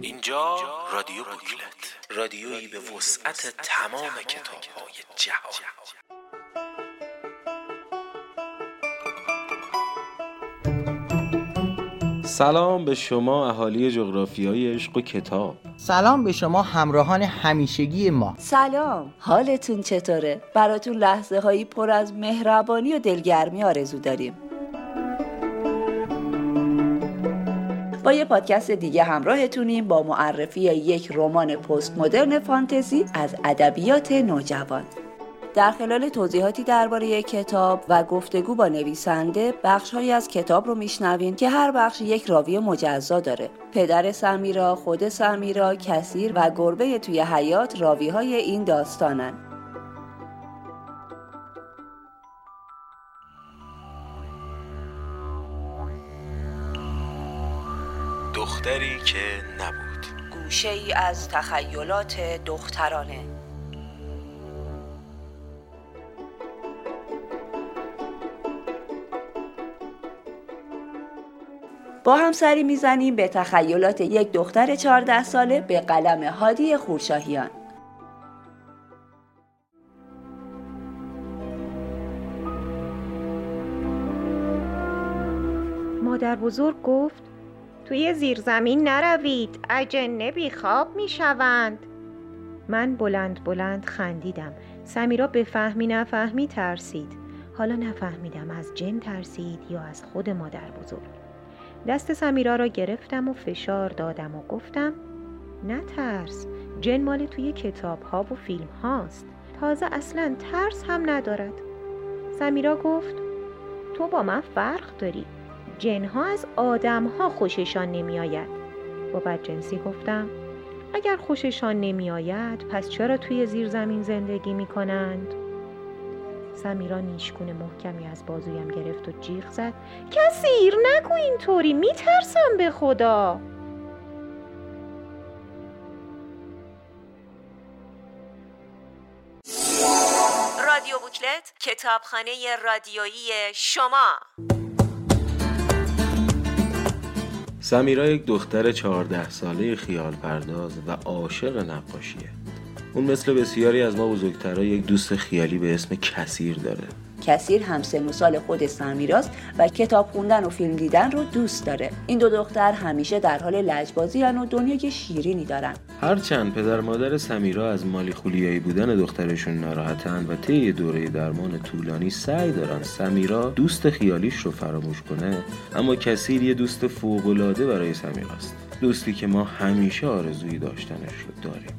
اینجا رادیو بوکلت. رادیویی به وسعت تمام کتاب های جهان. سلام به شما اهالی جغرافیای عشق و کتاب. سلام به شما همراهان همیشگی ما. سلام حالتون چطوره؟ براتون لحظه هایی پر از مهربانی و دلگرمی آرزو داریم. یه پادکست دیگه همراهتونیم با معرفی یک رمان پست مدرن فانتزی از ادبیات نوجوان. در خلال توضیحاتی درباره کتاب و گفتگو با نویسنده بخشهایی از کتاب رو میشنویم که هر بخش یک راوی مجزا داره. پدر سمیرا، خود سمیرا، کثیر و گربه توی حیات راوی های این داستانن. که نبود. گوشه ای از تخیلات دخترانه. با هم سری می‌زنیم به تخیلات یک دختر 14 ساله به قلم هادی خورشاهیان. مادر بزرگ گفت توی زیرزمین نروید. اجنه بیخواب می‌شوند. من بلند بلند خندیدم. سمیرا به فهمی نفهمی ترسید. حالا نفهمیدم از جن ترسید یا از خود مادر بزرگ. دست سمیرا را گرفتم و فشار دادم و گفتم نترس جن مال توی کتاب ها و فیلم هاست تازه اصلا ترس هم ندارد. سمیرا گفت تو با من فرق داری. جنها از آدم ها خوششان نمی آید با بدجنسی گفتم اگر خوششان نمی آید پس چرا توی زیر زمین زندگی می کنند؟ سمیرا نیشکون محکمی از بازویم گرفت و جیغ زد کسیر نگو اینطوری میترسم به خدا. رادیو بوکلت کتابخانه رادیویی شما. سمیرا یک دختر چهارده ساله خیال پرداز و عاشق نقاشیه. اون مثل بسیاری از ما بزرگترها یک دوست خیالی به اسم کثیر داره. کثیر هم سن و سال خود سمیراست و کتاب خوندن و فیلم دیدن رو دوست داره. این دو دختر همیشه در حال لجبازی و دنیای شیرینی دارن. هرچند پدر مادر سمیرا از مالی خولیایی بودن دخترشون ناراحتن و طی دوره درمان طولانی سعی دارن سمیرا دوست خیالیش رو فراموش کنه اما کثیر یه دوست فوق‌العاده برای سمیراست دوستی که ما همیشه آرزویی داشتنش رو داریم.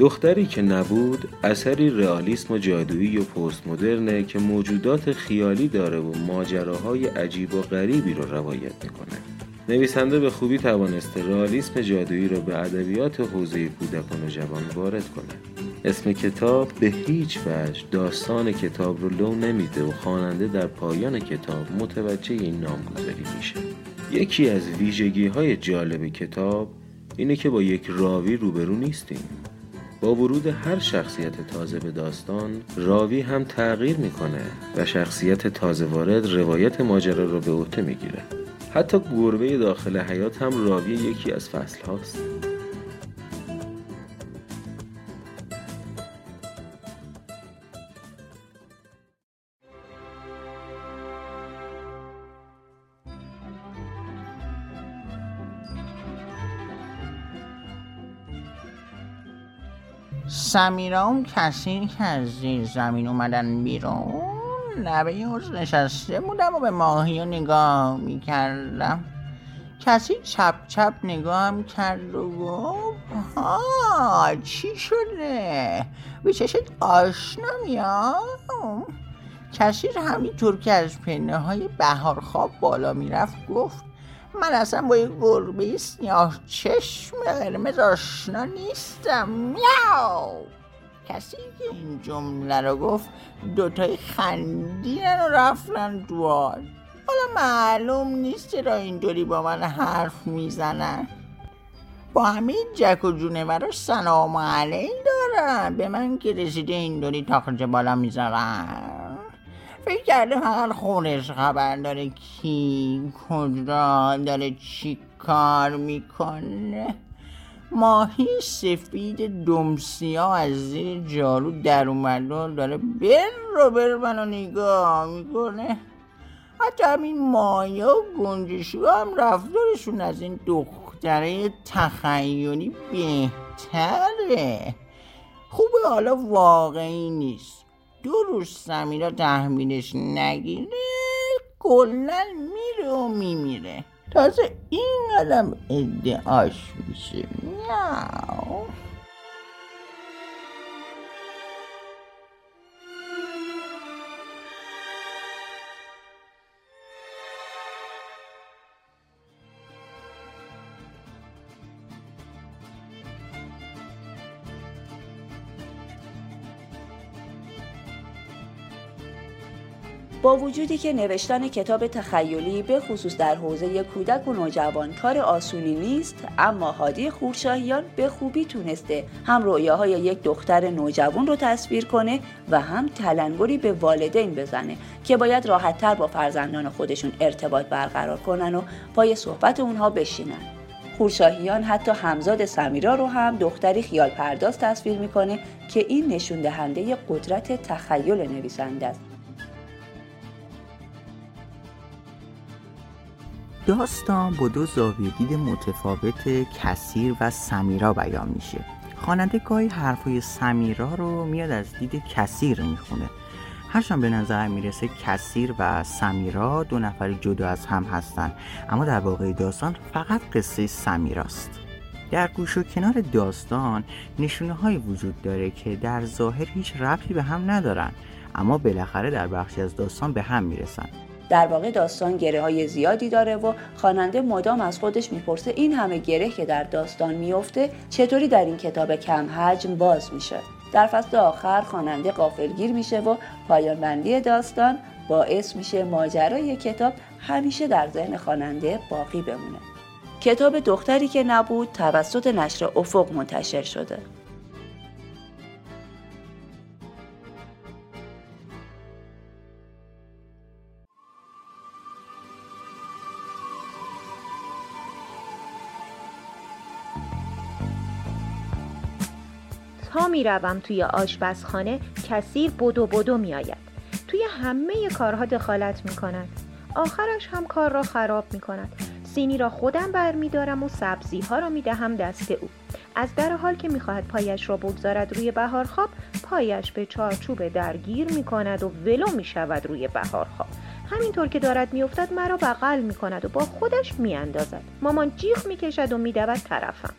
دختری که نبود اثری رئالیسم و جادویی و پست مدرنه که موجودات خیالی داره و ماجراهای عجیب و غریبی رو روایت می‌کنه. نویسنده به خوبی توانسته رئالیسم جادویی رو به ادبیات حوزه کودکان و جوان وارد کنه. اسم کتاب به هیچ وجه داستان کتاب رو لو نمیده و خواننده در پایان کتاب متوجه این نامگذاری میشه. یکی از ویژگی های جالب کتاب اینه که با یک راوی روبرو نیستیم. با ورود هر شخصیت تازه به داستان راوی هم تغییر می‌کنه و شخصیت تازه وارد روایت ماجرا رو به عهده می‌گیره. حتی گربه داخل حیات هم راوی یکی از فصل هاست سمیرا اون کسی که از زیر زمین اومدن بیرون. لبه حوز نشسته بودم و به ماهی رو نگاه می‌کردم. کسی چپ چپ نگاهم کرد و گفت ها چی شده؟ به چشت آشنا میام. کسی همینطور که از پنه های بهار خواب بالا می‌رفت گفت من اصلا با یه گربه سیاه چشم قرمز آشنا نیستم. میاو! کسی که این جمله رو گفت دوتای خندیدن و رفتن تو حال. حالا معلوم نیست چرا اینطوری با من حرف می‌زنن. با همه جک و جونوراش سلام علیک دارن. به من که رسیده اینطوری تاخچه بالا می‌ذارن فکر کرده فقط خودش خبر داره کی کجا داره چی کار می‌کنه. ماهی سفید دمسیا از زیر جارو در اومده داره بر رو بر منو نگاه می‌کنه. حتی همین مایا و گنجشو هم رفتارشون از این دختره تخیلی بهتره. خوبه حالا واقعی نیست. دو روز سمیرا تحمیلش نگیره کلا میره و میمیره. تازه این قدم ادعاش میشه. میاو با وجودی که نوشتن کتاب تخیلی به خصوص در حوزه کودک و نوجوان کار آسونی نیست اما هادی خورشاهیان به خوبی تونسته هم رویاهای یک دختر نوجوان رو تصویر کنه و هم تلنگری به والدین بزنه که باید راحتتر با فرزندان خودشون ارتباط برقرار کنن و پای صحبت اونها بشینن. خورشاهیان حتی همزاد سمیرا رو هم دختری خیال پرداز تصویر می‌کنه که این نشون دهنده قدرت تخیل نویسنده است. داستان با دو زاویه دید متفاوت کثیر و سمیرا بیان میشه. خواننده گاهی حرفای سمیرا رو میاد از دید کثیر می‌خونه. هرچند به نظر می‌رسه کثیر و سمیرا دو نفر جدا از هم هستن. اما در واقع داستان فقط قصه سمیراست. در گوش و کنار داستان نشونه های وجود داره که در ظاهر هیچ ربطی به هم ندارن اما بالاخره در بخشی از داستان به هم می‌رسن. در واقع داستان گره های زیادی داره و خواننده مدام از خودش می‌پرسه این همه گره که در داستان میفته چطوری در این کتاب کم حجم باز میشه. در فصل آخر خواننده قافلگیر میشه و پایان بندی داستان باعث میشه ماجرای کتاب همیشه در ذهن خواننده باقی بمونه. کتاب دختری که نبود توسط نشر افق منتشر شده. تا می‌روم توی آشپزخانه کثیر بدو بدو میآید توی همه کارها دخالت می کند. آخرش هم کار را خراب می کند. سینی را خودم برمیدارم و سبزی ها را می دهم دست او. از در حال که می‌خواهد پایش را بگذارد روی بهارخواب پایش به چارچوب درگیر می کند و ولو می شود روی بهارخواب همینطور که دارد میافتد مرا بغل می کند و با خودش میاندازد مامان جیغ می‌کشد و میدود طرفم.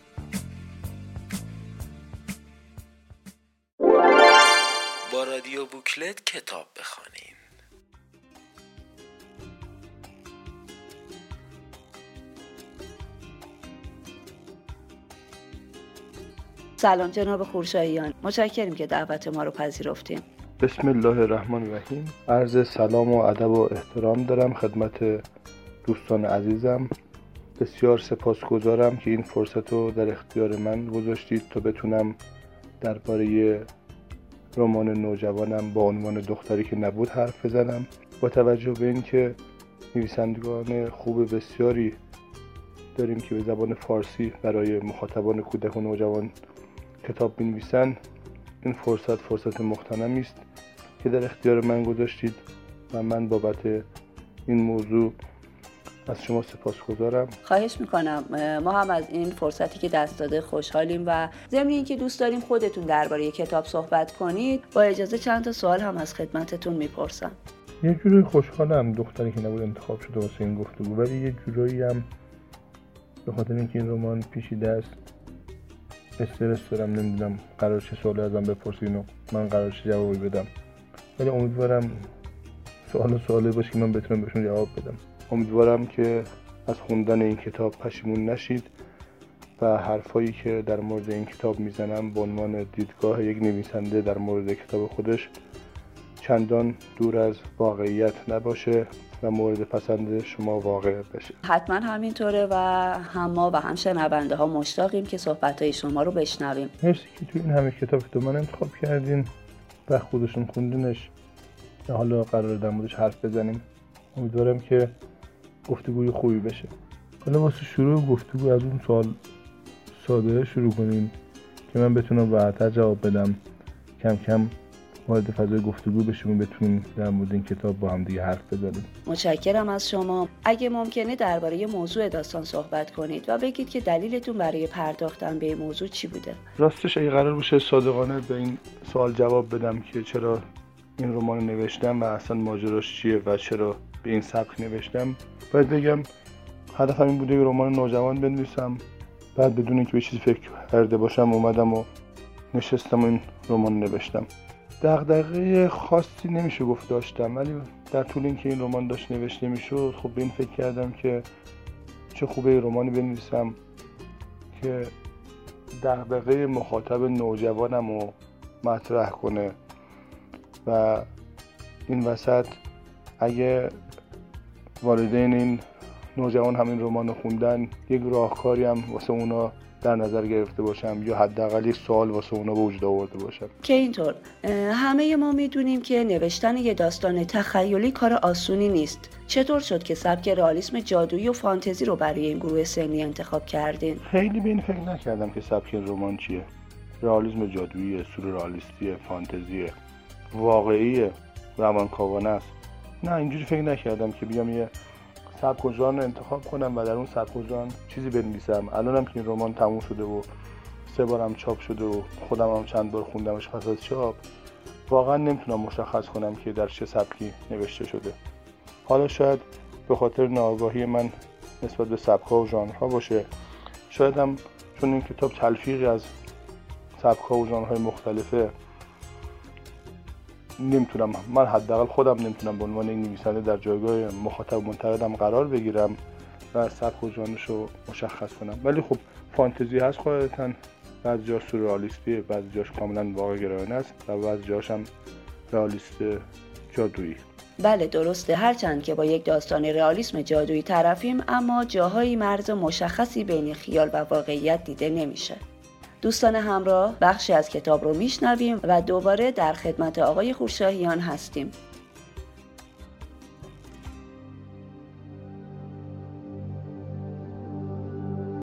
رادیو بوکلت کتاب بخوانیم. سلام جناب خورشاییان. متشکریم که دعوت ما رو پذیرفتیم بسم الله الرحمن الرحیم. عرض سلام و ادب و احترام دارم خدمت دوستان عزیزم. بسیار سپاسگزارم که این فرصت رو در اختیار من گذاشتید تا بتونم درباره رمان نوجوانم با عنوان دختری که نبود حرف بزنم با توجه به اینکه نویسندگان خوب بسیاری داریم که به زبان فارسی برای مخاطبان کودک و نوجوان کتاب بنویسن این فرصت فرصت مختنمی است که در اختیار من گذاشتید و من بابت این موضوع از شما سپاسگزارم. خواهش می‌کنم. ما هم از این فرصتی که دست داده خوشحالیم و ضمن اینکه دوست داریم خودتون درباره کتاب صحبت کنید با اجازه چند تا سوال هم از خدمتتون می‌پرسم. یه جوری خوشحالم دختری که نبود انتخاب شده واسه این گفتگو ولی یه جورایی هم به خاطر اینکه این رمان پیشیده است استرس دارم نمی‌دونم قرار چه سوالی ازم بپرسین و من قرار چه جوابی بدم. ولی امیدوارم سوال سوالی باشه که من بتونم بهشون جواب بدم. امیدوارم که از خوندن این کتاب پشیمون نشید و حرفایی که در مورد این کتاب می‌زنم به عنوان دیدگاه یک نویسنده در مورد کتاب خودش چندان دور از واقعیت نباشه و مورد پسند شما واقع بشه. حتما همینطوره و هم ما و هم شنونده ها مشتاقیم که صحبت های شما رو بشنویم. مرسی که تو این همه کتاب که من انتخاب کردین و خودشون خوندنش. حالا قرار در موردش حرف بزنیم. امیدوارم که گفتگوی خوبی بشه. حالا واسه شروع گفتگو از اون سوال ساده شروع کنیم که من بتونم راحتتر جواب بدم. کم کم وارد فضای گفتگو بشیم و بتونیم در مورد این کتاب با هم دیگه حرف بزنیم. متشکرم از شما. اگه ممکنه درباره موضوع داستان صحبت کنید و بگید که دلیلتون برای پرداختن به این موضوع چی بوده. راستش اگه قرار باشه صادقانه به این سوال جواب بدم که چرا این رمان نوشتم و اصلا ماجراش چیه و چرا به این سبک نوشتم. باید بگم هدفم این بوده که رمان نوجوان بنویسم. بعد بدون اینکه به چیزی فکر کرده باشم اومدم و نشستم و این رمان نوشتم. دغدغه خاصی نمیشه گفت داشتم ولی در طول اینکه این رمان داشت نوشته می‌شد خب به این فکر کردم که چه خوبه رمانی بنویسم که دغدغه مخاطب نوجوانم رو مطرح کنه. و این وسط اگه والدین این نوجوان همین رمان رو خوندن یک راهکاری هم واسه اونا در نظر گرفته باشم یا حداقل یک سوال واسه اونا به وجود آورده باشم. که اینطور همه ما می‌دونیم که نوشتن یه داستان تخیلی کار آسونی نیست. چطور شد که سبک رئالیسم جادویی و فانتزی رو برای این گروه سنی انتخاب کردین؟ خیلی به این فکر نکردم که سبک رمان چیه. رئالیسم جادویی سورئالیستی فانتزی واقعی روانکاوانه است. نه اینجوری فکر نکردم که بیام یه سبک و ژانر انتخاب کنم و در اون سبک چیزی بنویسم. الانم که این رمان تموم شده و سه بارم چاپ شده و خودم هم چند بار خوندمش پس از چاپ واقعا نمی‌تونم مشخص کنم که در چه سبکی نوشته شده. حالا شاید به خاطر ناآگاهی من نسبت به سبک‌ها و ژانرها باشه. شاید هم چون این کتاب تلفیقی از سبک‌ها و ژانرهای مختلفه نمی‌تونم من حداقل خودم نمی‌تونم به عنوان این نویسنده در جایگاه مخاطب منتقدم قرار بگیرم و سبک و جانش رو مشخص کنم. ولی خب فانتزی هست قاعدتا. بعضی جاش سورئالیستی بعضی جاش کاملا واقع است و بعضی جاش هم رئالیست جادویی. بله درسته. هرچند که با یک داستان رئالیسم جادویی طرفیم اما جاهایی مرز مشخصی بین خیال و واقعیت دیده نمیشه. دوستان همراه بخشی از کتاب رو میشنویم و دوباره در خدمت آقای خورشاهیان هستیم.